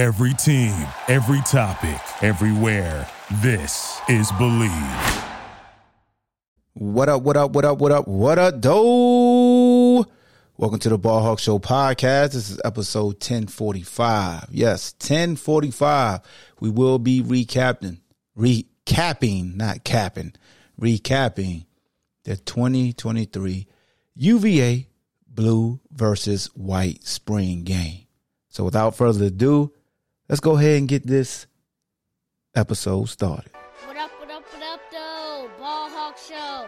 Every team, every topic, everywhere. This is Believe. What up, what up, what up, what up, what up, doe? Welcome to the Ball Hawk Show podcast. This is episode 1045. Yes, 1045. We will be recapping, recapping, not capping, recapping the 2023 UVA Blue versus White Spring game. So without further ado, let's go ahead and get this episode started. What up, what up, what up, though? Ball Hawk Show.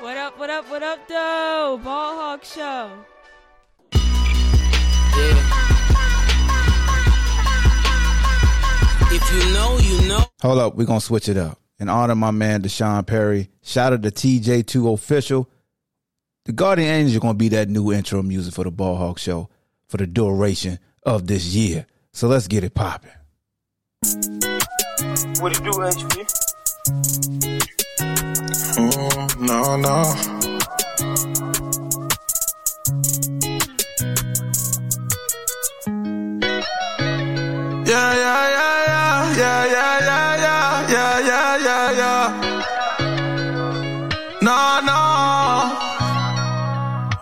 What up, what up, what up, though? Ball Hawk Show. If you know, you know. Hold up, we're gonna switch it up. In honor of my man D'Sean Perry, shout out to TJ2 official. The Guardian Angel is gonna be that new intro music for the Ball Hawk show for the duration of this year. So let's get it popping. What it do, HV? Mm, no, no. Yeah, yeah, yeah, yeah, yeah, yeah, yeah, yeah, yeah, yeah, yeah, yeah.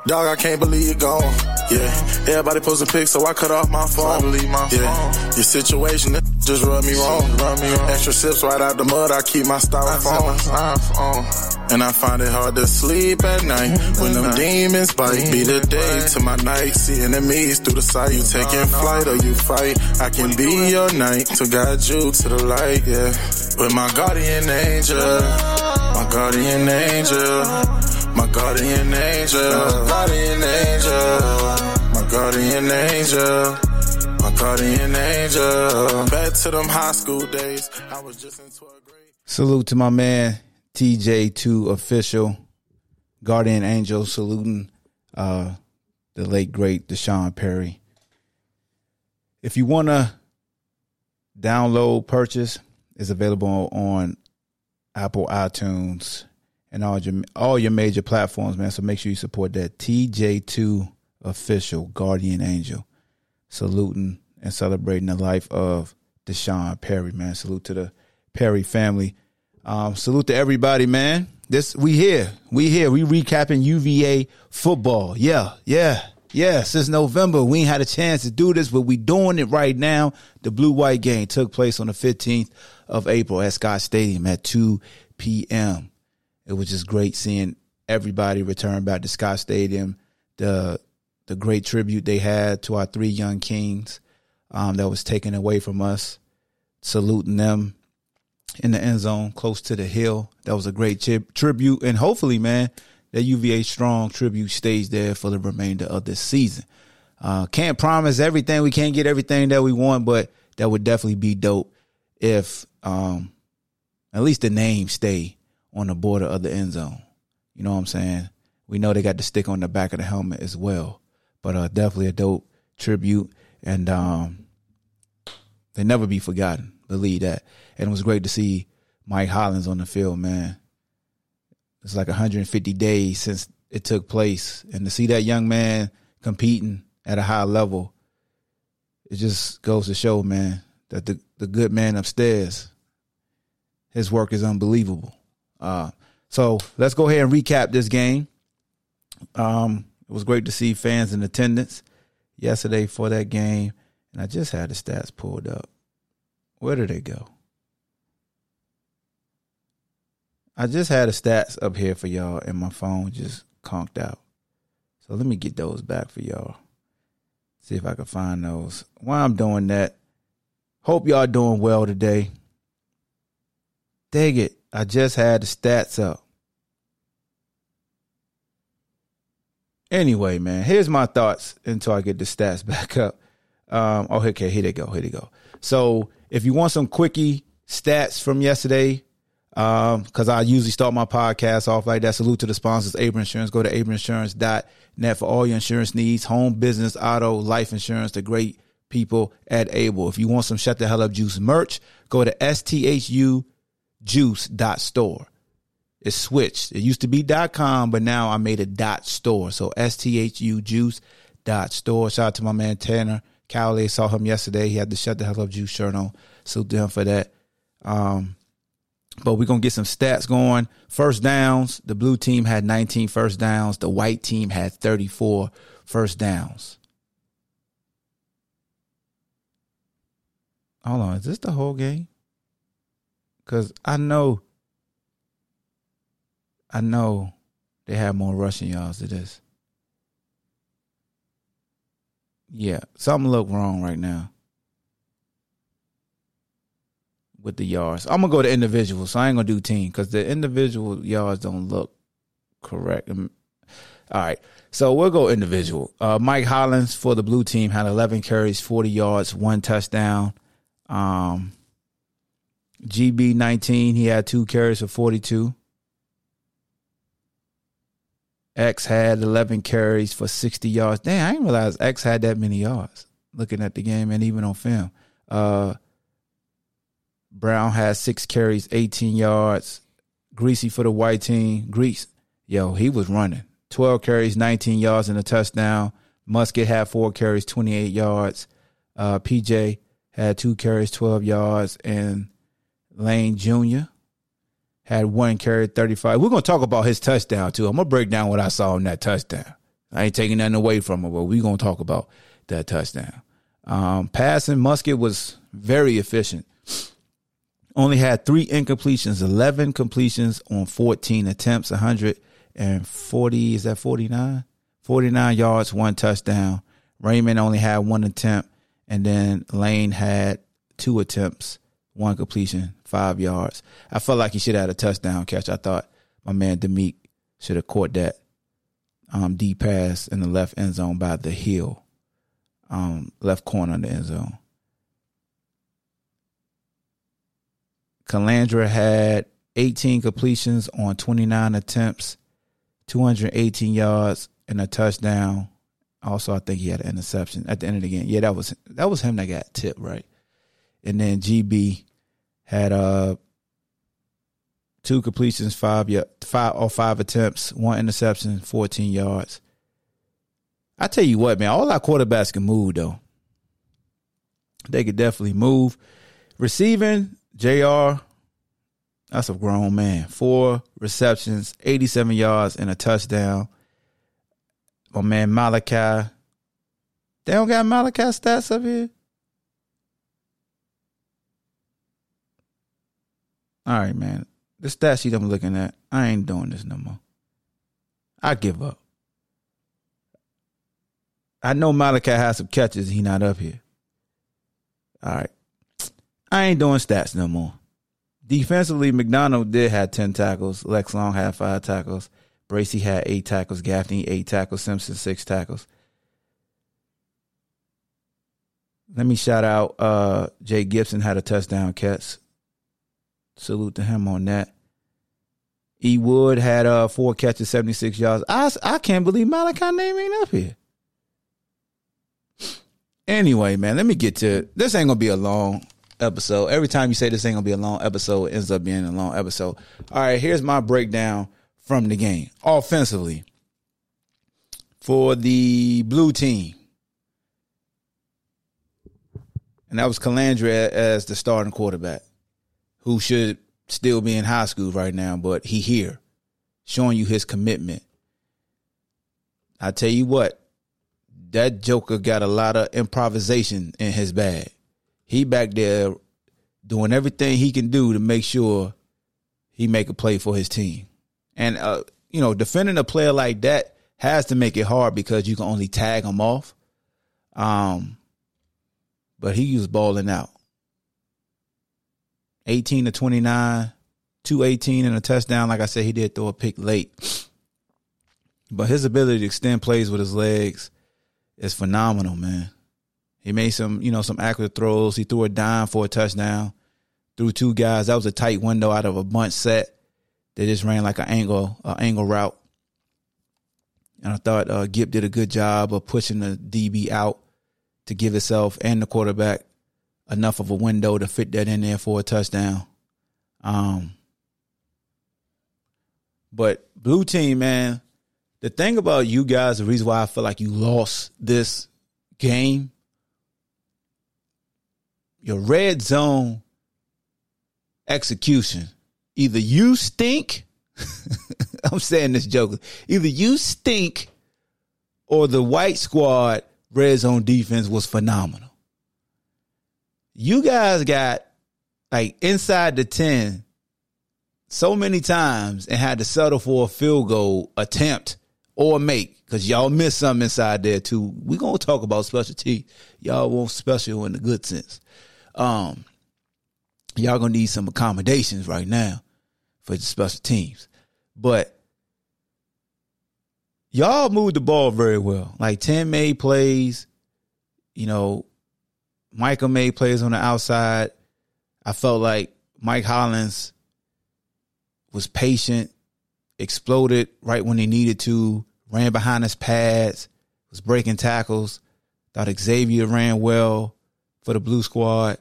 Dog, I can't believe you're gone. Yeah, everybody posting pics, so I cut off my phone. Believe my yeah, phone. your situation just rub me wrong. Rub me wrong. Extra sips right out the mud. I keep my styrofoam. And I find it hard to sleep at night when them demons bite. Be the day to my night, see enemies through the sight. You taking flight or you fight. I can be your night to guide you to the light. Yeah, with my guardian angel, my guardian angel. My guardian angel, my guardian angel, my guardian angel, my guardian angel. Back to them high school days, I was just in 12th grade. Salute to my man TJ2 official, Guardian Angel, saluting uh, the late great D'Sean Perry. If you want to download, purchase, is available on Apple iTunes and all your all your major platforms, man. So make sure you support that TJ2 official Guardian Angel, saluting and celebrating the life of D'Sean Perry, man. Salute to the Perry family. Um, salute to everybody, man. This we here, we here, we recapping UVA football. Yeah, yeah, yeah. Since November, we ain't had a chance to do this, but we doing it right now. The blue white game took place on the fifteenth of April at Scott Stadium at two p.m it was just great seeing everybody return back to Scott Stadium. The the great tribute they had to our three young kings um, that was taken away from us, saluting them in the end zone close to the hill. That was a great tri- tribute, and hopefully, man, that UVA strong tribute stays there for the remainder of this season. Uh, can't promise everything. We can't get everything that we want, but that would definitely be dope if um, at least the name stay on the border of the end zone. You know what I'm saying? We know they got the stick on the back of the helmet as well, but uh, definitely a dope tribute, and um, they never be forgotten. Believe that. And it was great to see Mike Hollins on the field, man. It's like 150 days since it took place, and to see that young man competing at a high level, it just goes to show, man, that the the good man upstairs, his work is unbelievable. Uh, so let's go ahead and recap this game. Um, it was great to see fans in attendance yesterday for that game, and I just had the stats pulled up. Where did they go? I just had the stats up here for y'all, and my phone just conked out. So let me get those back for y'all. See if I can find those. While I'm doing that, hope y'all doing well today. Dang it. I just had the stats up. Anyway, man, here's my thoughts until I get the stats back up. Um, oh, okay, here they go. Here they go. So if you want some quickie stats from yesterday, um, cause I usually start my podcast off like that. Salute to the sponsors, Able Insurance. Go to ableinsurance.net for all your insurance needs, home, business, auto, life insurance, the great people at Able. If you want some Shut the Hell Up Juice merch, go to STHU juice.store. It's switched. It used to be .com, but now I made a dot store. So S T H U juice dot store. Shout out to my man Tanner Cowley saw him yesterday. He had the shut the hell up juice shirt on. Salute to him for that. Um, but we're gonna get some stats going. First downs, the blue team had 19 first downs, the white team had 34 first downs. Hold on, is this the whole game? Cause I know I know they have more rushing yards than this. Yeah, something look wrong right now with the yards. I'm gonna go to individual, so I ain't gonna do team because the individual yards don't look correct. Um, All right, so we'll go individual. Uh, Mike Hollins for the blue team had 11 carries, 40 yards, one touchdown. Um, GB 19, he had two carries for 42. X had 11 carries for 60 yards. Damn, I didn't realize X had that many yards looking at the game and even on film. Uh, Brown had six carries, 18 yards. Greasy for the white team. Grease, yo, he was running. 12 carries, 19 yards, and a touchdown. Muskett had four carries, 28 yards. Uh, PJ had two carries, 12 yards. And Lane Jr. had one carry, 35. We're going to talk about his touchdown, too. I'm going to break down what I saw in that touchdown. I ain't taking nothing away from him, but we're going to talk about that touchdown. Um, passing, Muskett was very efficient. Only had three incompletions, 11 completions on 14 attempts, 140, is that 49? 49 yards, one touchdown. Raymond only had one attempt, and then Lane had two attempts, one completion, five yards. I felt like he should have had a touchdown catch. I thought my man Demeek should have caught that um, deep pass in the left end zone by the hill, um, left corner of the end zone. Colandrea had 18 completions on 29 attempts, 218 yards, and a touchdown. Also, I think he had an interception at the end of the game. Yeah, that was that was him that got tipped, right? And then GB had uh two completions, five five or five attempts, one interception, 14 yards. I tell you what, man, all our quarterbacks can move though. They could definitely move. Receiving, JR, that's a grown man. Four receptions, 87 yards, and a touchdown. My man Malachi. They don't got Malachi stats up here. All right, man. The stat sheet I'm looking at, I ain't doing this no more. I give up. I know Malachi has some catches. He not up here. All right. I ain't doing stats no more. Defensively, McDonald did have 10 tackles. Lex Long had five tackles. Bracy had eight tackles. Gaffney, eight tackles. Simpson, six tackles. Let me shout out uh, Jay Gibson had a touchdown catch. Salute to him on that. E. Wood had uh, four catches, 76 yards. I, I can't believe Malachi name ain't up here. Anyway, man, let me get to it. this. Ain't gonna be a long episode. Every time you say this ain't gonna be a long episode, it ends up being a long episode. All right, here's my breakdown from the game offensively for the blue team. And that was Colandrea as the starting quarterback, who should still be in high school right now, but he here, showing you his commitment. I tell you what, that Joker got a lot of improvisation in his bag. He back there doing everything he can do to make sure he make a play for his team. And uh, you know, defending a player like that has to make it hard because you can only tag him off. Um, but he was balling out. 18 to 29, 218 and a touchdown. Like I said, he did throw a pick late. But his ability to extend plays with his legs is phenomenal, man. He made some, you know, some accurate throws. He threw a dime for a touchdown. Threw two guys. That was a tight window out of a bunch set. They just ran like an angle, an angle route. And I thought uh, Gip did a good job of pushing the DB out to give himself and the quarterback enough of a window to fit that in there for a touchdown. Um, but blue team, man, the thing about you guys, the reason why I feel like you lost this game your red zone execution. Either you stink, I'm saying this joke. Either you stink or the white squad red zone defense was phenomenal. You guys got like inside the 10 so many times and had to settle for a field goal attempt or make because y'all missed something inside there too. We're gonna talk about special T. Y'all want special in the good sense. Um y'all gonna need some accommodations right now for the special teams. But y'all moved the ball very well. Like 10 made plays, you know, Michael made plays on the outside. I felt like Mike Hollins was patient, exploded right when he needed to, ran behind his pads, was breaking tackles. Thought Xavier ran well for the blue squad.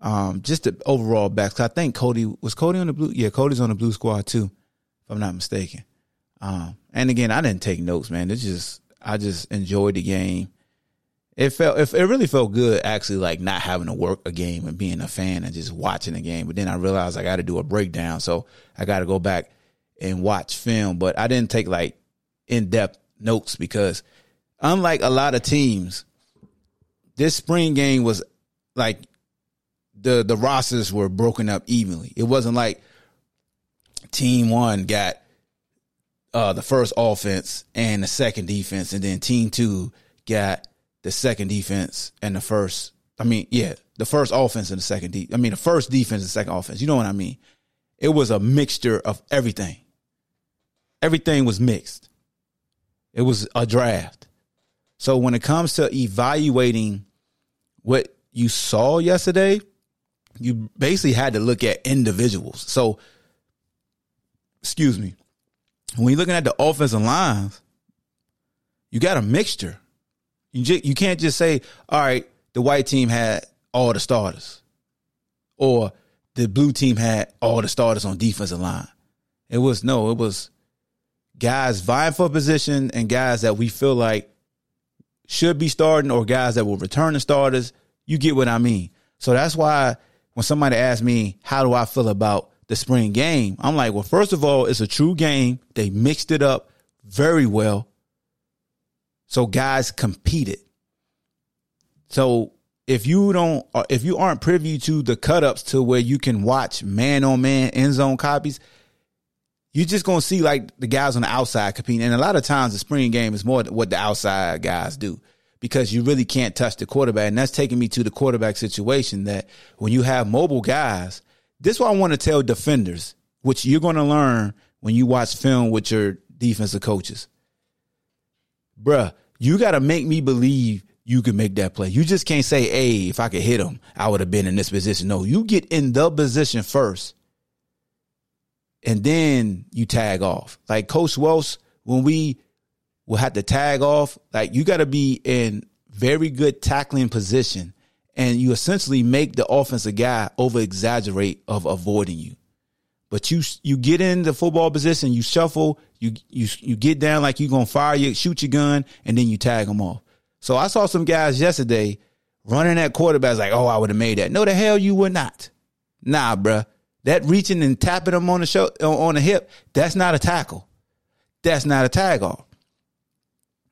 Um, just the overall backs. I think Cody was Cody on the blue. Yeah, Cody's on the blue squad too, if I'm not mistaken. Um, and again, I didn't take notes, man. It's just I just enjoyed the game. It felt it, it really felt good actually like not having to work a game and being a fan and just watching the game. But then I realized I got to do a breakdown, so I got to go back and watch film. But I didn't take like in depth notes because unlike a lot of teams, this spring game was like the the rosters were broken up evenly. It wasn't like team one got uh, the first offense and the second defense, and then team two got the second defense and the first. I mean, yeah, the first offense and the second. De- I mean, the first defense and second offense. You know what I mean? It was a mixture of everything. Everything was mixed. It was a draft. So when it comes to evaluating what you saw yesterday, you basically had to look at individuals. So, excuse me, when you're looking at the offensive lines, you got a mixture. You j- you can't just say, all right, the white team had all the starters, or the blue team had all the starters on defensive line. It was no, it was guys vying for position and guys that we feel like should be starting or guys that will return the starters. You get what I mean. So that's why when somebody asks me, how do I feel about the spring game? I'm like, well, first of all, it's a true game. They mixed it up very well. So guys competed. So if you don't, uh, if you aren't privy to the cut ups to where you can watch man on man end zone copies, you're just gonna see like the guys on the outside competing. And a lot of times the spring game is more what the outside guys do because you really can't touch the quarterback. And that's taking me to the quarterback situation that when you have mobile guys, this is what I want to tell defenders, which you're gonna learn when you watch film with your defensive coaches. Bruh, you gotta make me believe you can make that play. You just can't say, hey, if I could hit him, I would have been in this position. No, you get in the position first and then you tag off. Like Coach Wells, when we will have to tag off, like you got to be in very good tackling position, and you essentially make the offensive guy over exaggerate of avoiding you. But you you get in the football position, you shuffle, you you you get down like you gonna fire you shoot your gun, and then you tag them off. So I saw some guys yesterday running at quarterbacks like, oh, I would have made that. No, the hell you would not. Nah, bruh. That reaching and tapping them on the show on the hip, that's not a tackle. That's not a tag off.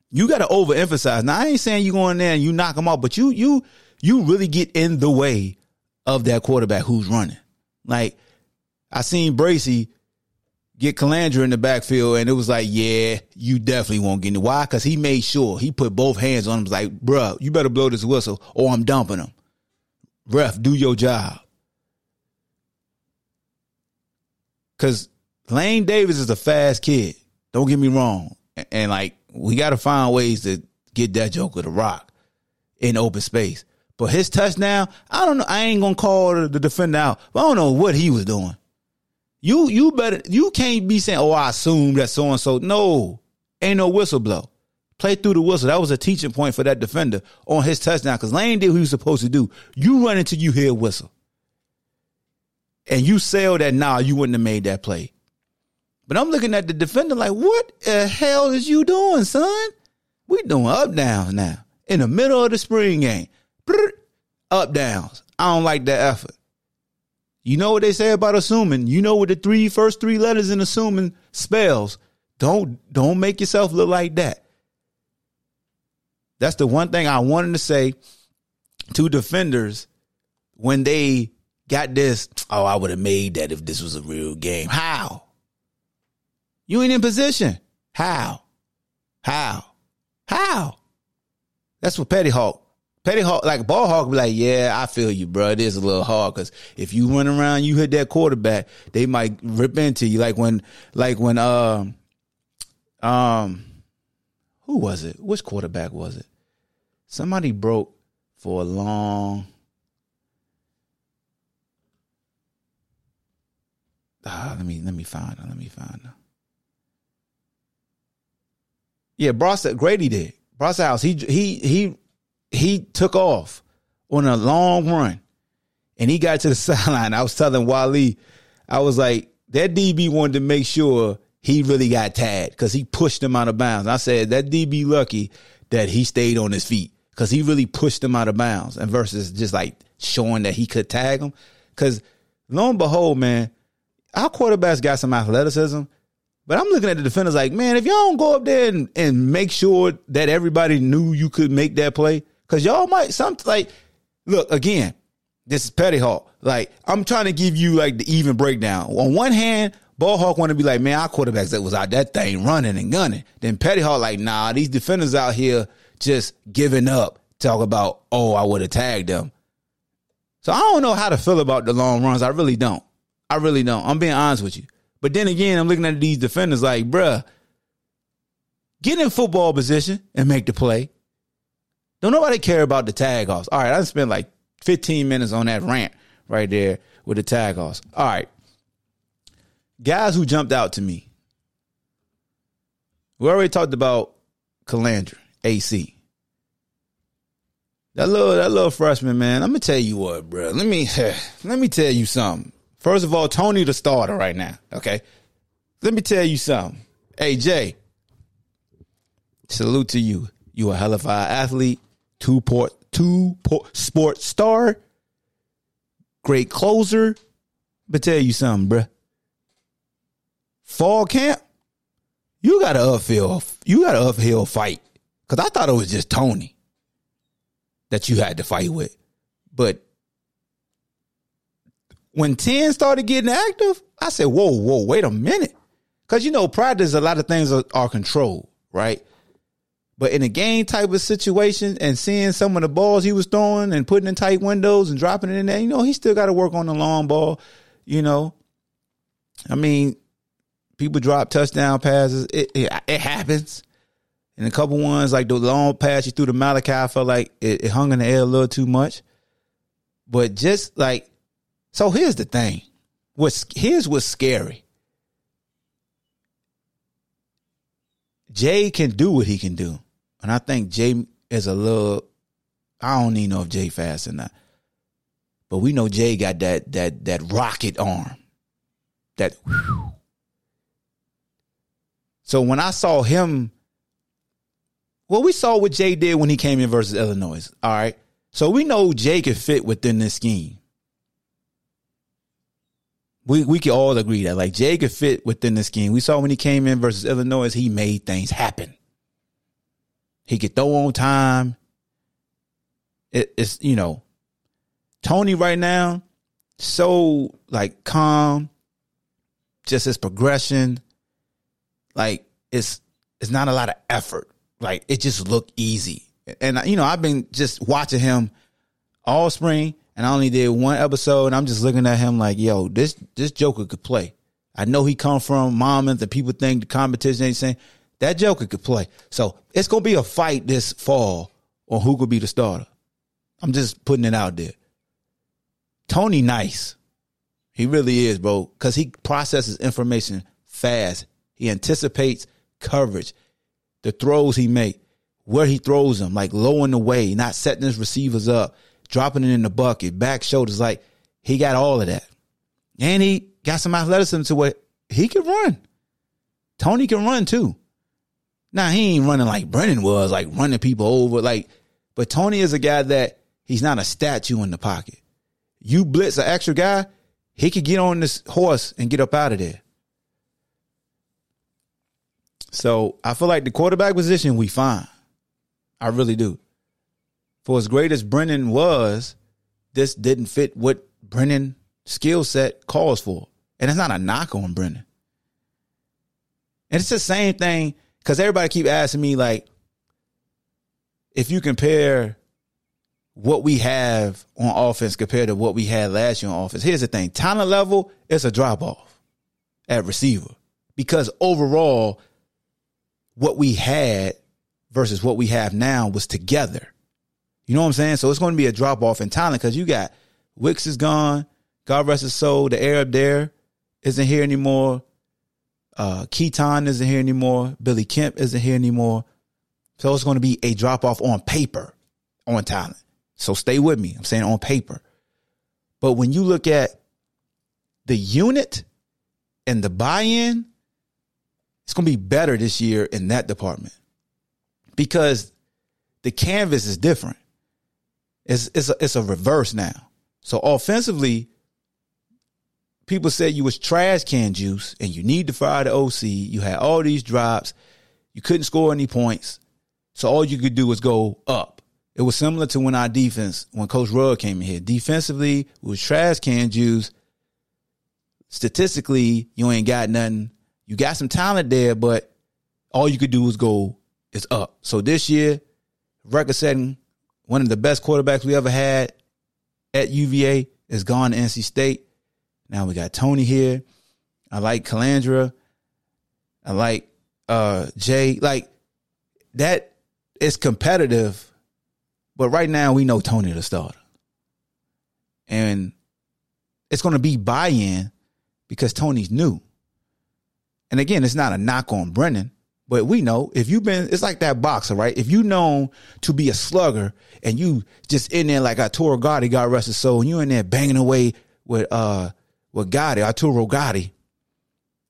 You got to overemphasize. Now I ain't saying you go in there and you knock them off, but you you you really get in the way of that quarterback who's running. Like I seen Bracy get Colandrea in the backfield, and it was like, yeah, you definitely won't get in. Why? Because he made sure he put both hands on him. Like, bruh, you better blow this whistle, or I'm dumping him. Ref, do your job. Cause Lane Davis is a fast kid. Don't get me wrong. And, and like we gotta find ways to get that joker to rock in open space. But his touchdown, I don't know. I ain't gonna call the, the defender out. But I don't know what he was doing. You you better you can't be saying, oh, I assume that so and so. No, ain't no whistle blow. Play through the whistle. That was a teaching point for that defender on his touchdown because Lane did what he was supposed to do. You run until you hear a whistle and you sell that now, nah, you wouldn't have made that play. But I'm looking at the defender like, what the hell is you doing, son? We doing up downs now in the middle of the spring game. Up downs. I don't like that effort. You know what they say about assuming. You know what the three first three letters in assuming spells. Don't don't make yourself look like that. That's the one thing I wanted to say to defenders when they got this. Oh, I would have made that if this was a real game. How? You ain't in position. How? How? How? That's what Petty Hawk. Petty Hawk, like ball hawk, be like, yeah, I feel you, bro. It is a little hard because if you run around, you hit that quarterback, they might rip into you. Like when, like when, um, um, who was it? Which quarterback was it? Somebody broke for a long. Ah, let me let me find her. Let me find her. Yeah, Bross Grady did. Brosterhous. He he he he took off on a long run, and he got to the sideline. I was telling Wally, I was like, that DB wanted to make sure he really got tagged because he pushed him out of bounds. I said that DB lucky that he stayed on his feet because he really pushed him out of bounds, and versus just like showing that he could tag him. Because lo and behold, man, our quarterbacks got some athleticism. But I'm looking at the defenders like, man, if y'all don't go up there and, and make sure that everybody knew you could make that play, because y'all might some like, look again, this is Petty Hawk. Like I'm trying to give you like the even breakdown. On one hand, Ball Hawk want to be like, man, our quarterbacks that was out that thing running and gunning. Then Petty Hawk like, nah, these defenders out here just giving up. Talk about, oh, I would have tagged them. So I don't know how to feel about the long runs. I really don't. I really don't. I'm being honest with you. But then again, I'm looking at these defenders like, bruh, get in football position and make the play. Don't nobody care about the tag offs. All right, I spent like 15 minutes on that rant right there with the tag offs. All right. Guys who jumped out to me. We already talked about Colandrea, AC. That little that little freshman man. Let me tell you what, bro. Let me let me tell you something. First of all, Tony the starter right now. Okay, let me tell you something. Jay, salute to you. You a hell of a athlete, two port two port sports star, great closer. But tell you something, bruh. Fall camp, you got to uphill. You got to uphill fight. Cause I thought it was just Tony that you had to fight with. But when 10 started getting active, I said, whoa, whoa, wait a minute. Because, you know, practice, a lot of things are, are controlled, right? But in a game type of situation and seeing some of the balls he was throwing and putting in tight windows and dropping it in there, you know, he still got to work on the long ball, you know. I mean, people drop touchdown passes. It, it, it happens. And a couple ones like the long pass you threw to Malachi, I felt like it, it hung in the air a little too much. But just like, so here's the thing. What's here's what's scary. Jay can do what he can do, and I think Jay is a little. I don't even know if Jay fast or not, but we know Jay got that that that rocket arm. That. Whew. So when I saw him well, we saw what Jay did when he came in versus Illinois. All right. So we know Jay could fit within this scheme. We we can all agree that like Jay could fit within the scheme. We saw when he came in versus Illinois, he made things happen. He could throw on time. It, it's you know, Tony right now, so like calm, just his progression, like it's it's not a lot of effort like it just looked easy. And you know, I've been just watching him all spring, and I only did one episode, and I'm just looking at him like, yo, this this Joker could play. I know he come from Monmouth, and the people think the competition ain't saying that Joker could play. So it's gonna be a fight this fall on who could be the starter. I'm just putting it out there. Tony nice. He really is, bro, because he processes information fast. He anticipates coverage the throws he make, where he throws them, like low in the way, not setting his receivers up, dropping it in the bucket, back shoulders, like he got all of that. And he got some athleticism to where he can run. Tony can run too. Now he ain't running like Brennan was, like running people over, like, but Tony is a guy that he's not a statue in the pocket. you blitz an extra guy, he could get on this horse and get up out of there. So I feel like the quarterback position we fine. I really do. For as great as Brennan was, this didn't fit what Brennan skill set calls for. And it's not a knock on Brennan. And it's the same thing because everybody keep asking me like, if you compare what we have on offense compared to what we had last year on offense, here's the thing: talent level, it's a drop off at receiver because overall, what we had versus what we have now was together. You know what I'm saying? So it's going to be a drop off in talent because you got Wicks is gone. God rest his soul. The Arab there isn't here anymore. Uh, Keaton isn't here anymore. Billy Kemp isn't here anymore. So it's going to be a drop off on paper on talent. So stay with me. I'm saying on paper. But when you look at the unit and the buy in, it's going to be better this year in that department because the canvas is different. It's, it's, a, it's a reverse now. So offensively, people said you was trash can juice and you need to fire the OC. You had all these drops. You couldn't score any points. So all you could do was go up. It was similar to when our defense, when Coach Rugg came in here. Defensively, it was trash can juice. Statistically, you ain't got nothing. You got some talent there, but all you could do was go is up. So this year, record setting, one of the best quarterbacks we ever had at UVA is gone to NC State. Now we got Tony here. I like Colandrea. I like uh Jay. Like that is competitive, but right now we know Tony the starter. And it's gonna be buy-in because Tony's new. And again, it's not a knock on Brennan. But we know if you've been, it's like that boxer, right? If you known to be a slugger and you just in there like Arturo Gatti, God he got rest his soul, and you in there banging away with uh with Gatti, Arturo Gatti,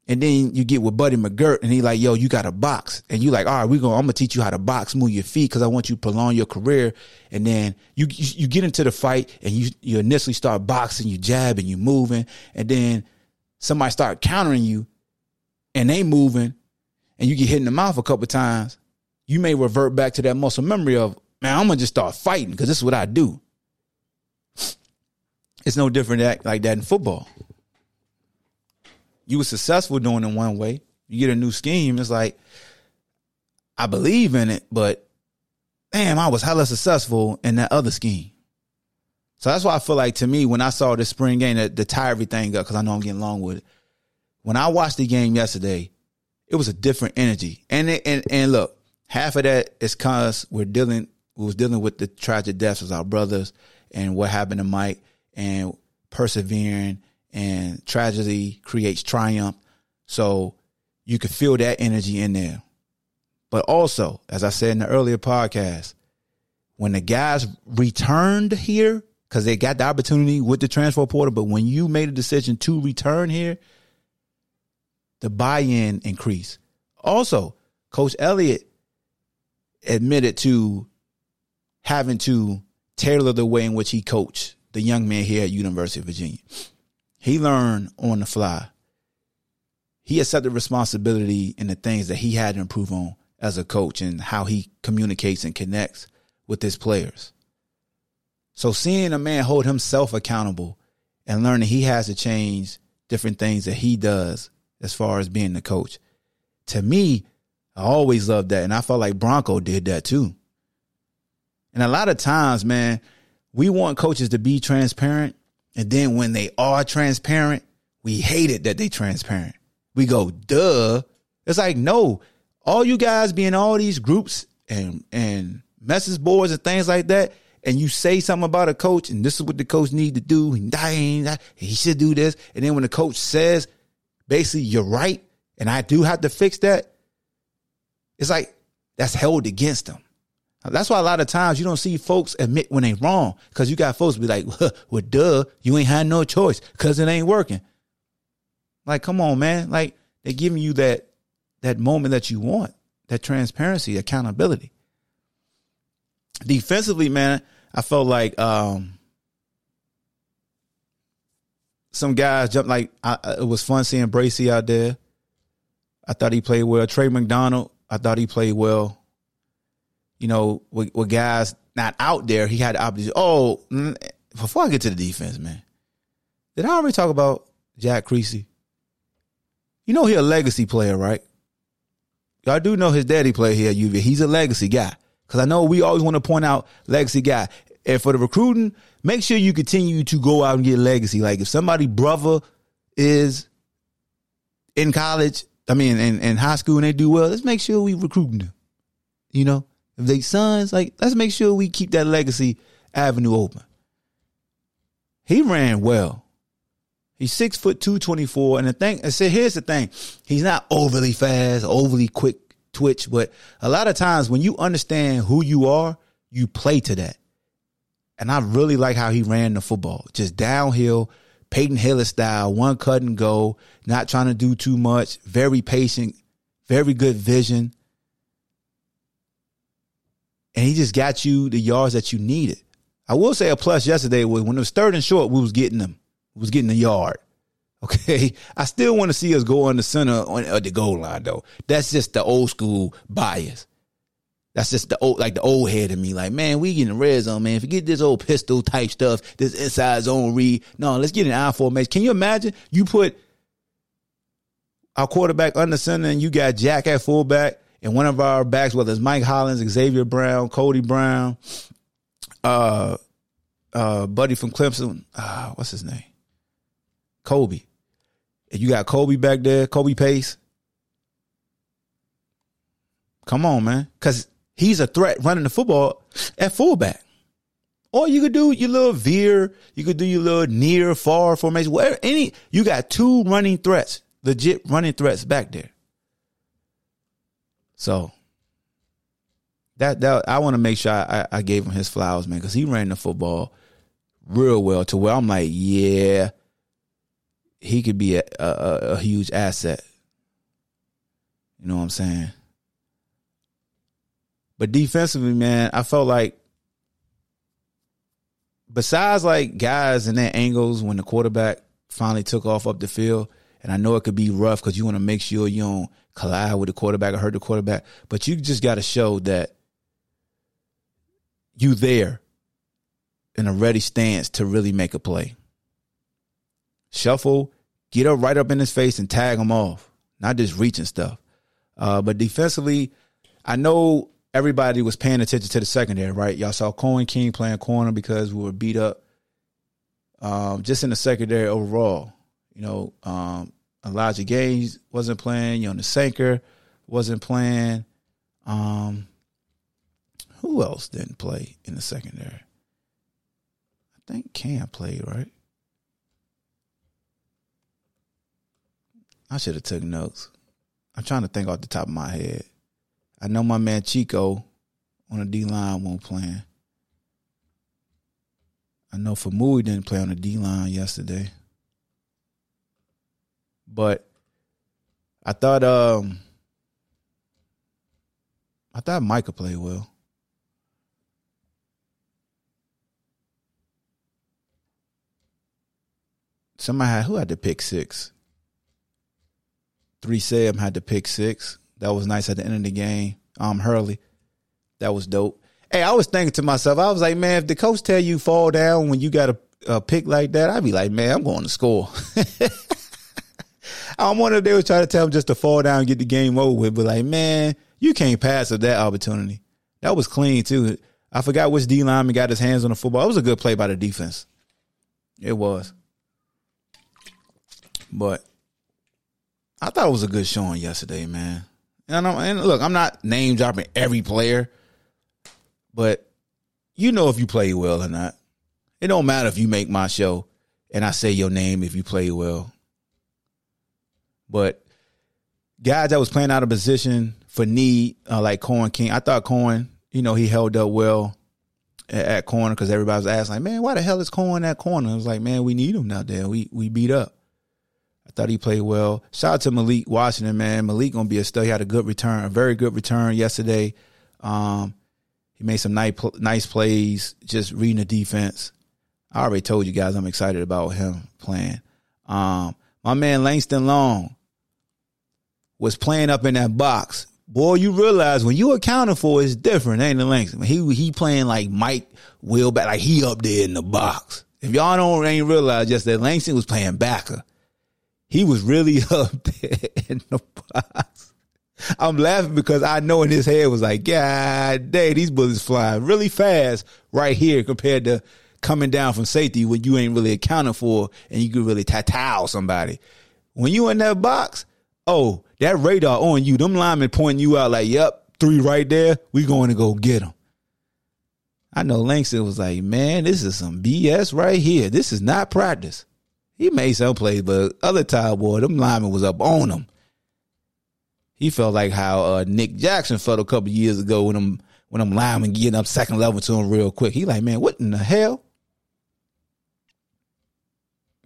and then you get with Buddy McGirt and he like, yo, you got to box. And you like, all right, we're going I'm gonna teach you how to box, move your feet, because I want you to prolong your career. And then you, you you get into the fight and you you initially start boxing, you jab and you moving, and then somebody start countering you and they moving and you get hit in the mouth a couple times, you may revert back to that muscle memory of, man, I'm gonna just start fighting because this is what I do. It's no different act like that in football. You were successful doing it one way. You get a new scheme, it's like, I believe in it, but damn, I was hella successful in that other scheme. So that's why I feel like to me, when I saw the spring game, to tie everything up, because I know I'm getting long with it. When I watched the game yesterday, it was a different energy. And it, and and look, half of that is cause we're dealing we was dealing with the tragic deaths of our brothers and what happened to Mike and persevering and tragedy creates triumph. So you could feel that energy in there. But also, as I said in the earlier podcast, when the guys returned here, because they got the opportunity with the transfer portal, but when you made a decision to return here, the buy-in increase. Also, Coach Elliott admitted to having to tailor the way in which he coached the young man here at University of Virginia. He learned on the fly. He accepted responsibility in the things that he had to improve on as a coach and how he communicates and connects with his players. So seeing a man hold himself accountable and learning he has to change different things that he does as far as being the coach. To me, I always loved that. And I felt like Bronco did that too. And a lot of times, man, we want coaches to be transparent. And then when they are transparent, we hate it that they transparent. We go, duh. It's like, no, all you guys be in all these groups and, and message boards and things like that. And you say something about a coach and this is what the coach need to do. He, he should do this. And then when the coach says basically you're right and I do have to fix that, it's like that's held against them. That's why a lot of times you don't see folks admit when they wrong because you got folks be like, well, duh, you ain't had no choice because it ain't working. Like, come on, man. Like they're giving you that that moment that you want, that transparency, accountability. Defensively, man, I felt like um some guys jumped. like I, it was fun seeing Bracy out there. I thought he played well. Trey McDonald, I thought he played well. You know, with, with guys not out there, he had the opportunity. Oh, mm, before I get to the defense, man, did I already talk about Jack Creasy? You know he a legacy player, right? Y'all do know his daddy played here at UV. He's a legacy guy. Cause I know we always want to point out legacy guy. And for the recruiting, make sure you continue to go out and get legacy. Like if somebody brother is in college, I mean in, in high school and they do well, let's make sure we recruiting them. You know? If they sons, like let's make sure we keep that legacy avenue open. He ran well. He's six foot two twenty four, and the thing I said, here's the thing: he's not overly fast, overly quick twitch, but a lot of times when you understand who you are, you play to that. And I really like how he ran the football, just downhill, Peyton Hillis style, one cut and go, not trying to do too much, very patient, very good vision. And he just got you the yards that you needed. I will say a plus yesterday was when it was third and short, we was getting them we was getting the yard. Okay, I still want to see us go on the center on uh, the goal line though. That's just the old school bias. That's just the old, like the old head of me. Like, man, we getting the red zone, man. Forget this old pistol type stuff, this inside zone read. No, let's get an I formation. Can you imagine? You put our quarterback under center, and you got Jack at fullback, and one of our backs, whether it's Mike Hollins, Xavier Brown, Cody Brown, uh, uh, buddy from Clemson, uh, what's his name? Kobe. And you got Kobe back there, Kobe Pace. Come on, man. Cause he's a threat running the football at fullback. Or you could do your little veer, you could do your little near, far formation, whatever. Any you got two running threats, legit running threats back there. So that that I want to make sure I, I gave him his flowers, man, because he ran the football real well to where I'm like, yeah, he could be a, a, a huge asset. You know what I'm saying? But defensively, man, I felt like besides like guys in their angles when the quarterback finally took off up the field, and I know it could be rough because you want to make sure you don't collide with the quarterback or hurt the quarterback, but you just got to show that you there in a ready stance to really make a play shuffle, get up right up in his face and tag him off, not just reaching stuff. Uh, but defensively, I know everybody was paying attention to the secondary, right? Y'all saw Coen King playing corner because we were beat up. Um, just in the secondary overall, you know, um, Elijah Gaines wasn't playing. The Sanker wasn't playing. Um, who else didn't play in the secondary? I think Cam played, right? I should have took notes. I'm trying to think off the top of my head. I know my man Chico on the D line won't play. I know Faumui didn't play on the D line yesterday. But I thought um I thought Mike Micah played well. Somebody had who had to pick six? Three Sam had to pick six. That was nice at the end of the game. Um, Hurley, that was dope. Hey, I was thinking to myself, I was like, man, if the coach tell you fall down when you got a, a pick like that, I'd be like, man, I'm going to score. I'm wondering if they was trying to tell him just to fall down and get the game over with, but like, man, you can't pass up that opportunity. That was clean too. I forgot which D lineman got his hands on the football. It was a good play by the defense. It was. But I thought it was a good showing yesterday, man. And, and look, I'm not name dropping every player, but you know if you play well or not. It don't matter if you make my show and I say your name if you play well. But guys that was playing out of position for need, uh, like Coen King, I thought Coen, you know, he held up well at, at corner because everybody was asking, like, man, why the hell is Coen at corner? I was like, man, we need him out there. We we beat up. I thought he played well. Shout out to Malik Washington, man. Malik gonna be a stud. He had a good return, a very good return yesterday. Um, he made some nice nice plays, just reading the defense. I already told you guys I'm excited about him playing. Um, my man Langston Long was playing up in that box. Boy, you realize when you accounting for it's different, ain't it, Langston? He he playing like Mike Will back, like he up there in the box. If y'all don't ain't realize just that Langston was playing backer. He was really up there in the box. I'm laughing because I know in his head was like, God dang, these bullets flying really fast right here compared to coming down from safety when you ain't really accounting for and you could really tattoo somebody. When you in that box, oh, that radar on you, them linemen pointing you out like, yep, three right there, we going to go get them. I know Langston was like, man, this is some BS right here. This is not practice. He made some plays, but other time, boy, them linemen was up on him. He felt like how uh, Nick Jackson felt a couple years ago when them when them linemen getting up second level to him real quick. He like, man, what in the hell?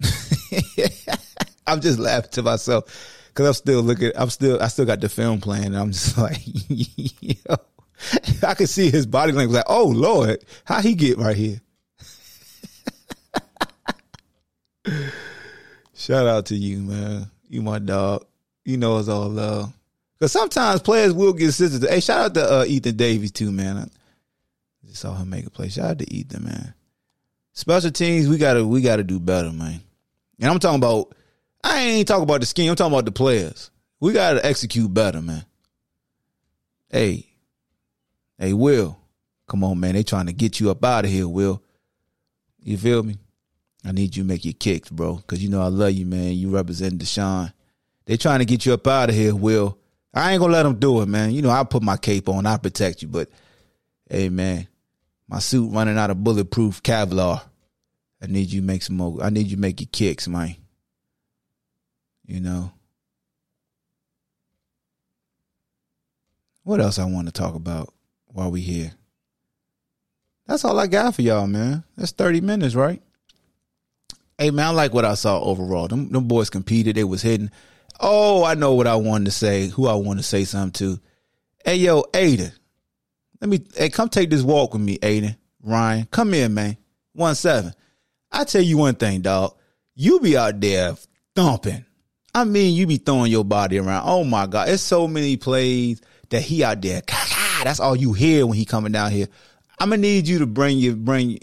I'm just laughing to myself because I'm still looking. I'm still. I still got the film playing. And I'm just like, yo, I could see his body language. Like, oh lord, how he get right here? Shout out to you, man. You my dog. You know it's all love. Cause sometimes players will get assisted. Hey, shout out to uh, Ethan Davies too, man. I just saw him make a play. Shout out to Ethan, man. Special teams, we gotta we gotta do better, man. And I'm talking about I ain't talking about the scheme. I'm talking about the players. We gotta execute better, man. Hey, hey, Will, come on, man. They trying to get you up out of here, Will. You feel me? I need you to make your kicks, bro, because you know I love you, man. You represent D'Sean. They trying to get you up out of here, Will. I ain't gonna let them do it, man. You know I put my cape on, I protect you, but hey, man, my suit running out of bulletproof Kevlar. I need you to make some more. I need you to make your kicks, man. You know. What else I want to talk about while we here? That's all I got for y'all, man. That's 30 minutes, right? Hey man, I like what I saw overall. Them, them boys competed, they was hitting. Oh, I know what I wanted to say, who I want to say something to. Hey yo, Aiden. Let me hey, come take this walk with me, Aiden. Ryan. Come in, man. One seven. I tell you one thing, dog. You be out there thumping. I mean, you be throwing your body around. Oh my God. It's so many plays that he out there. That's all you hear when he coming down here. I'm gonna need you to bring your bring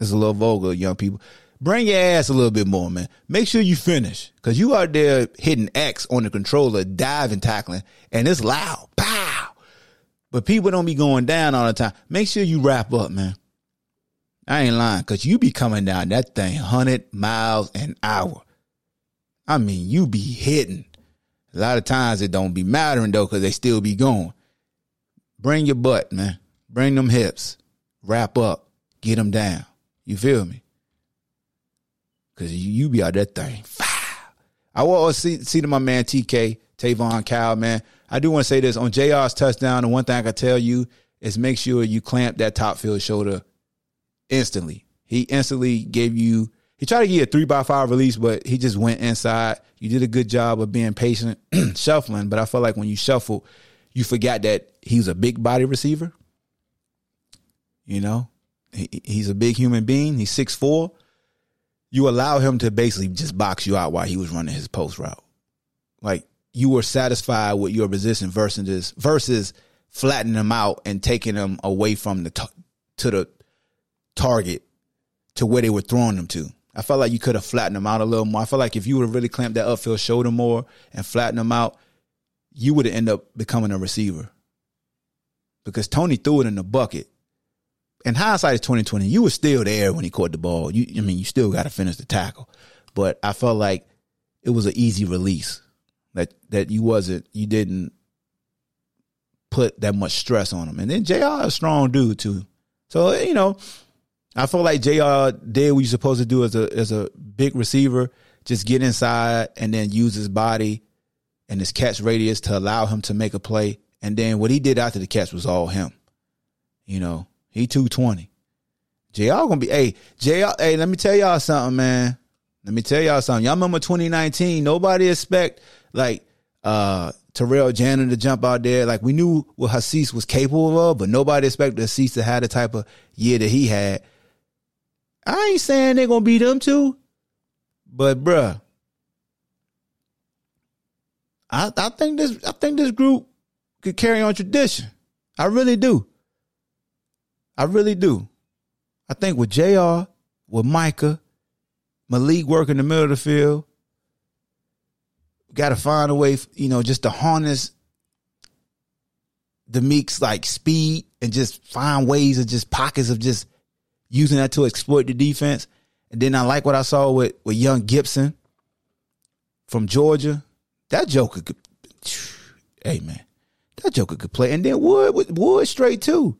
it's a little vulgar, young people. Bring your ass a little bit more, man. Make sure you finish. Cause you out there hitting X on the controller, diving, tackling, and it's loud. Pow. But people don't be going down all the time. Make sure you wrap up, man. I ain't lying, cause you be coming down that thing 100 miles an hour. I mean, you be hitting. A lot of times it don't be mattering though, cause they still be going. Bring your butt, man. Bring them hips. Wrap up. Get them down. You feel me? Cause you, you be out that thing. I will see see to my man TK, Tayvonn Kyle, man. I do want to say this on JR's touchdown. The one thing I can tell you is make sure you clamp that top field shoulder instantly. He instantly gave you he tried to get a three by five release, but he just went inside. You did a good job of being patient, shuffling. But I felt like when you shuffle, you forgot that he's a big body receiver. You know, he, he's a big human being. He's six four. You allow him to basically just box you out while he was running his post route. Like you were satisfied with your position versus versus flattening him out and taking him away from the t- to the target to where they were throwing them to. I felt like you could have flattened them out a little more. I felt like if you would have really clamped that upfield shoulder more and flattened them out, you would have ended up becoming a receiver. Because Tony threw it in the bucket. And hindsight is twenty twenty. You were still there when he caught the ball. You, I mean, you still got to finish the tackle. But I felt like it was an easy release. That that you wasn't, you didn't put that much stress on him. And then Jr. a strong dude too. So you know, I feel like Jr. did what you're supposed to do as a as a big receiver. Just get inside and then use his body and his catch radius to allow him to make a play. And then what he did after the catch was all him. You know, he 220. JR gonna be, hey, JR, hey, let me tell y'all something, man. Let me tell y'all something. Y'all remember 2019? Nobody expect like uh Terrell Jana to jump out there. Like we knew what Hasise was capable of, but nobody expected Hasise to have the type of year that he had. I ain't saying they're gonna beat them too, But bruh, I I think this I think this group could carry on tradition. I really do. I really do. I think with JR, with Micah, Malik working the middle of the field, got to find a way, you know, just to harness the Meek's like speed and just find ways of just pockets of just using that to exploit the defense. And then I like what I saw with, with young Gibson from Georgia. That Joker could, hey man, that Joker could play. And then Wood, Wood straight too.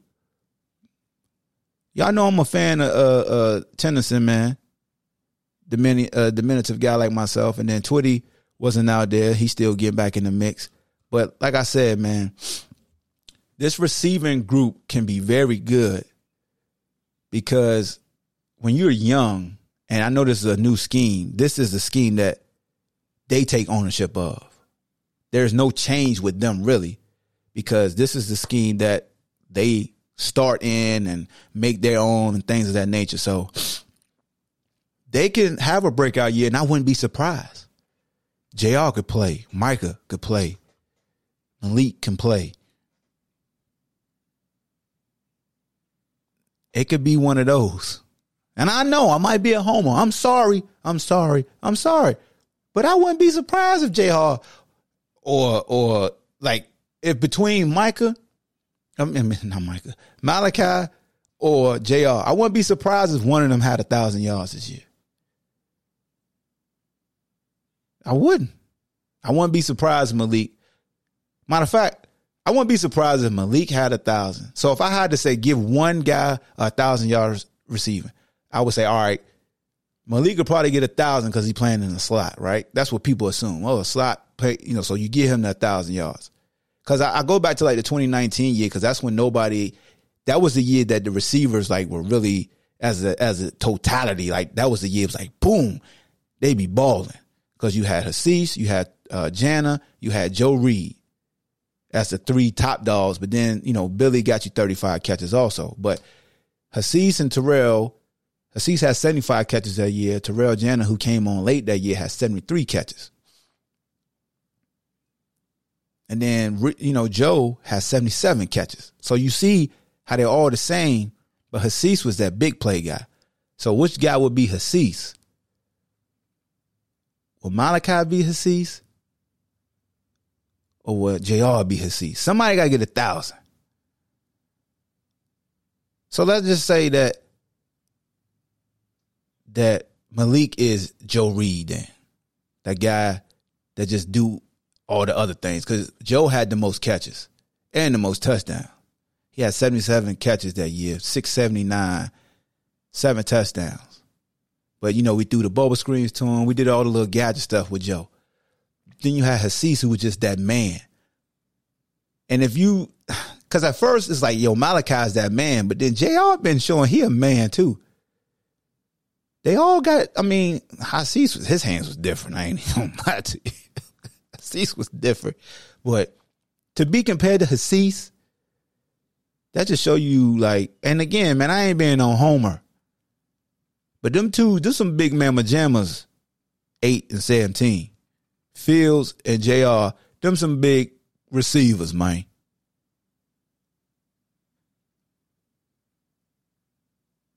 Y'all know I'm a fan of uh, uh, Tennyson, man. Diminu- uh, diminutive guy like myself. And then Twitty wasn't out there. He's still getting back in the mix. But like I said, man, this receiving group can be very good because when you're young, and I know this is a new scheme, this is the scheme that they take ownership of. There's no change with them really because this is the scheme that they start in and make their own and things of that nature. So they can have a breakout year and I wouldn't be surprised. JR could play, Micah could play, Malik can play. It could be one of those. And I know I might be a homer. I'm sorry. I'm sorry. I'm sorry. But I wouldn't be surprised if JR or or like if between Micah, I mean not Micah, Malachi or JR, I wouldn't be surprised if one of them had a thousand yards this year. I wouldn't. I wouldn't be surprised Malik. Matter of fact, I wouldn't be surprised if Malik had a thousand. So if I had to say give one guy a thousand yards receiving, I would say, all right, Malik could probably get a thousand because he's playing in the slot, right? That's what people assume. Oh, a slot pay, you know, so you give him that thousand yards. Cause I, I, go back to like the 2019 year, because that's when nobody that was the year that the receivers like were really as a as a totality, like that was the year it was like boom, they be balling. Cause you had Hasise, you had uh Jana, you had Joe Reed. That's the three top dogs. But then, you know, Billy got you 35 catches also. But Hasise and Terrell, Hasise has 75 catches that year. Terrell Jana, who came on late that year, has 73 catches. And then, you know, Joe has 77 catches. So you see how they're all the same, but Hasise was that big play guy. So which guy would be Hasise? Will Malachi be Hasise? Or what JR be seat. Somebody got to get a thousand. So let's just say that that Malik is Joe Reed then. That guy that just do all the other things. Because Joe had the most catches and the most touchdowns. He had 77 catches that year, 679, seven touchdowns. But you know, we threw the bubble screens to him. We did all the little gadget stuff with Joe. Then you had Hasise, who was just that man. And if you, because at first it's like, yo, Malachi's that man, but then JR been showing he a man too. They all got, I mean, Hasise, his hands was different. I ain't even lie to you. Hasise was different. But to be compared to Hasise, that just show you like, and again, man, I ain't been on Homer. But them two, do some big man jammas, eight and seventeen. Fields and JR, them some big receivers, man.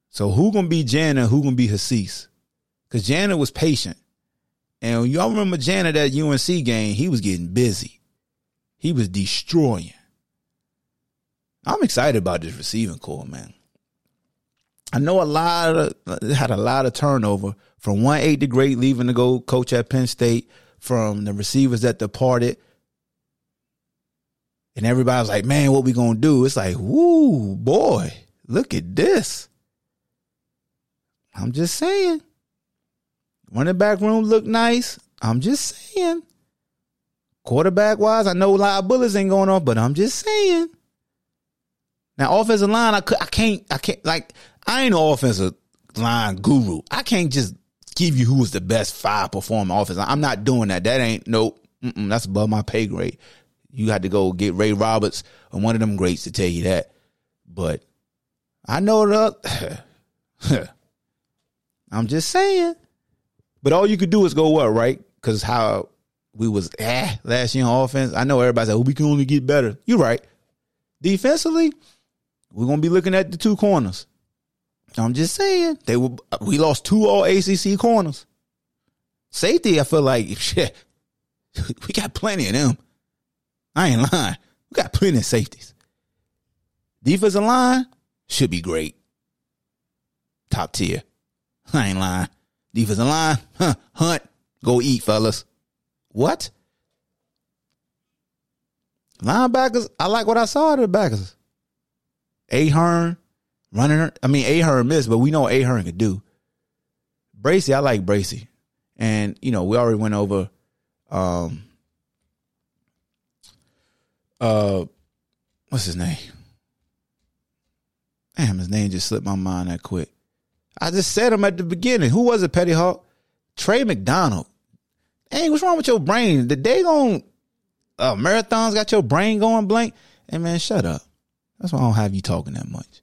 So who gonna be Jana? Who gonna be Hasise? Cause Jana was patient, and y'all remember Jana that UNC game? He was getting busy. He was destroying. I'm excited about this receiving core, man. I know a lot of had a lot of turnover from one eight to great leaving to go coach at Penn State from the receivers that departed. And everybody was like, man, what we gonna do? It's like, whoo, boy, look at this. I'm just saying. Running back room look nice. I'm just saying. Quarterback wise, I know a lot of bullets ain't going off, but I'm just saying. Now, offensive line, I, could, I can't, I can't, like, I ain't no offensive line guru. I can't just give you who was the best five performing offense. I'm not doing that. That ain't nope. that's above my pay grade. You had to go get Ray Roberts or one of them greats to tell you that. But I know that. I'm just saying. But all you could do is go what, right? Because how we was eh last year on offense. I know everybody's like, oh, we can only get better. You're right. Defensively, we're gonna be looking at the two corners. I'm just saying they were. We lost two all ACC corners. Safety, I feel like shit. We got plenty of them. I ain't lying. We got plenty of safeties. Defensive line should be great. Top tier. I ain't lying. Defensive line, huh? Hunt, go eat, fellas. What? Linebackers, I like what I saw of the backers. Ahern running. I mean, Ahern missed, but we know Ahern could do. Bracy, I like Bracy, and you know we already went over. Um, uh, what's his name? Damn, his name just slipped my mind that quick. I just said him at the beginning. Who was it, Petty Hawk? Trey McDonald. Hey, what's wrong with your brain? The day going uh, marathons got your brain going blank. Hey man, shut up. That's why I don't have you talking that much.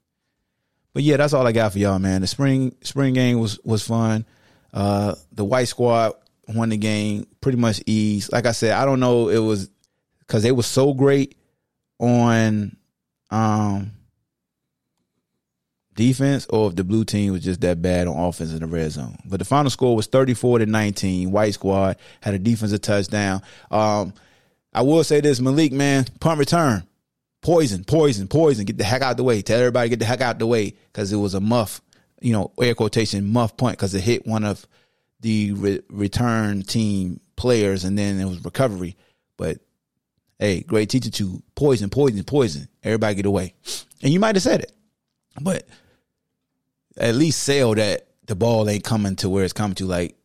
But yeah, that's all I got for y'all, man. The spring spring game was was fun. Uh, the white squad won the game pretty much ease. Like I said, I don't know it was because they were so great on um defense or if the blue team was just that bad on offense in the red zone. But the final score was 34 to 19. White squad had a defensive touchdown. Um, I will say this, Malik, man, punt return. Poison, poison, poison. Get the heck out the way. Tell everybody get the heck out the way because it was a muff, you know, air quotation muff punt because it hit one of the re- return team players and then it was recovery. But hey, great teacher to poison, poison, poison. Everybody get away. And you might have said it, but at least sell that the ball ain't coming to where it's coming to. Like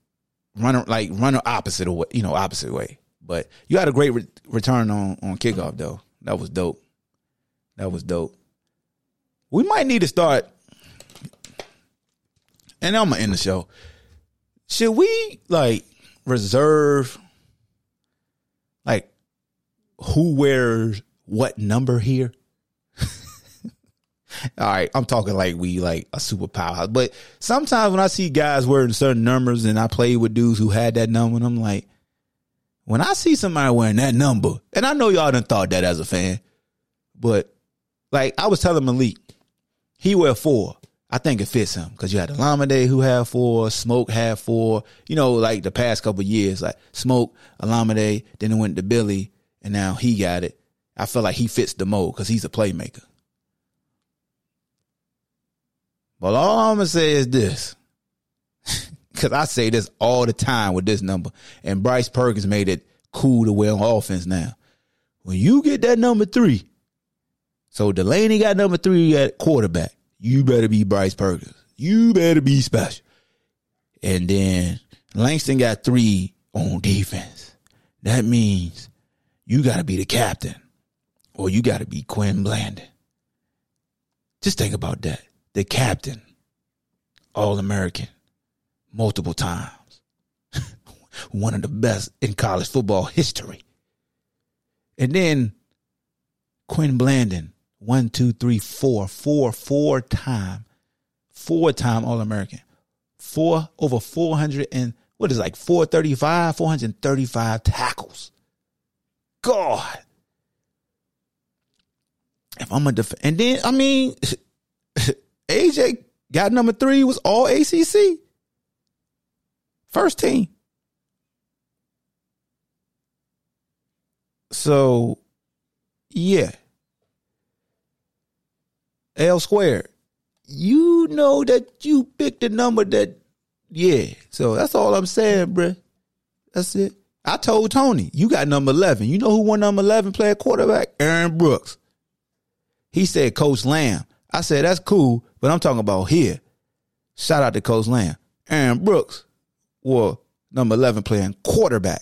run, like run the opposite way, you know, opposite way. But you had a great re- return on on kickoff though. That was dope. That was dope. We might need to start. And I'm gonna end the show. Should we like reserve like who wears what number here? All right, I'm talking like we like a super powerhouse. But sometimes when I see guys wearing certain numbers and I play with dudes who had that number, and I'm like, when I see somebody wearing that number, and I know y'all done thought that as a fan, but like I was telling Malik, he wear four. I think it fits him because you had Olamide who had four, Smoke had four. You know, like the past couple years, like Smoke, Olamide, then it went to Billy, and now he got it. I feel like he fits the mold because he's a playmaker. But all I'm gonna say is this, because I say this all the time with this number, and Bryce Perkins made it cool to wear on offense now. When you get that number three, so Delaney got number three at quarterback, you better be Bryce Perkins. You better be special. And then Langston got three on defense. That means you got to be the captain or you got to be Quin Blanding. Just think about that the captain, All American, multiple times, one of the best in college football history. And then Quin Blanding, one, two, three, four, four, four time, four time All American, four over 400 and what is it, like 435, 435 tackles. God. If I'm a def- and then I mean AJ got number three, was all ACC. First team. So, yeah. L squared. You know that you picked a number that, yeah. So that's all I'm saying, bruh. That's it. I told Tony, you got number 11. You know who won number 11 player quarterback? Aaron Brooks. He said Coach Lamb. I said, that's cool, but I'm talking about here. Shout out to Coach Lamb. Aaron Brooks were number 11 playing quarterback.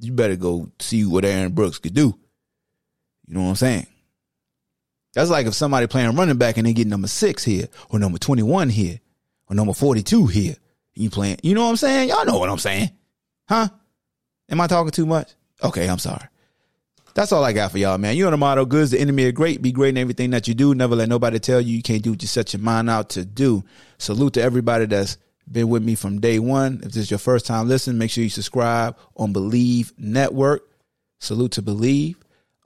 You better go see what Aaron Brooks could do. You know what I'm saying? That's like if somebody playing running back and they get number six here, or number 21 here, or number 42 here. You playing, you know what I'm saying? Y'all know what I'm saying. Huh? Am I talking too much? Okay, I'm sorry. That's all I got for y'all, man. You know the motto, good is the enemy of great. Be great in everything that you do. Never let nobody tell you you can't do what you set your mind out to do. Salute to everybody that's been with me from day one. If this is your first time listening, make sure you subscribe on Bleav Network. Salute to Bleav.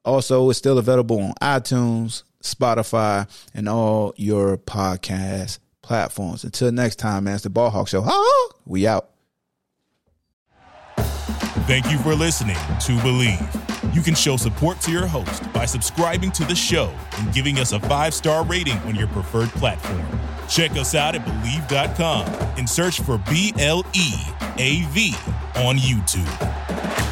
Also, it's still available on iTunes, Spotify, and all your podcast platforms. Until next time, man, it's the Ball Hawk Show. We out. Thank you for listening to Bleav. You can show support to your host by subscribing to the show and giving us a five star rating on your preferred platform. Check us out at Bleav.com and search for B L E A V on YouTube.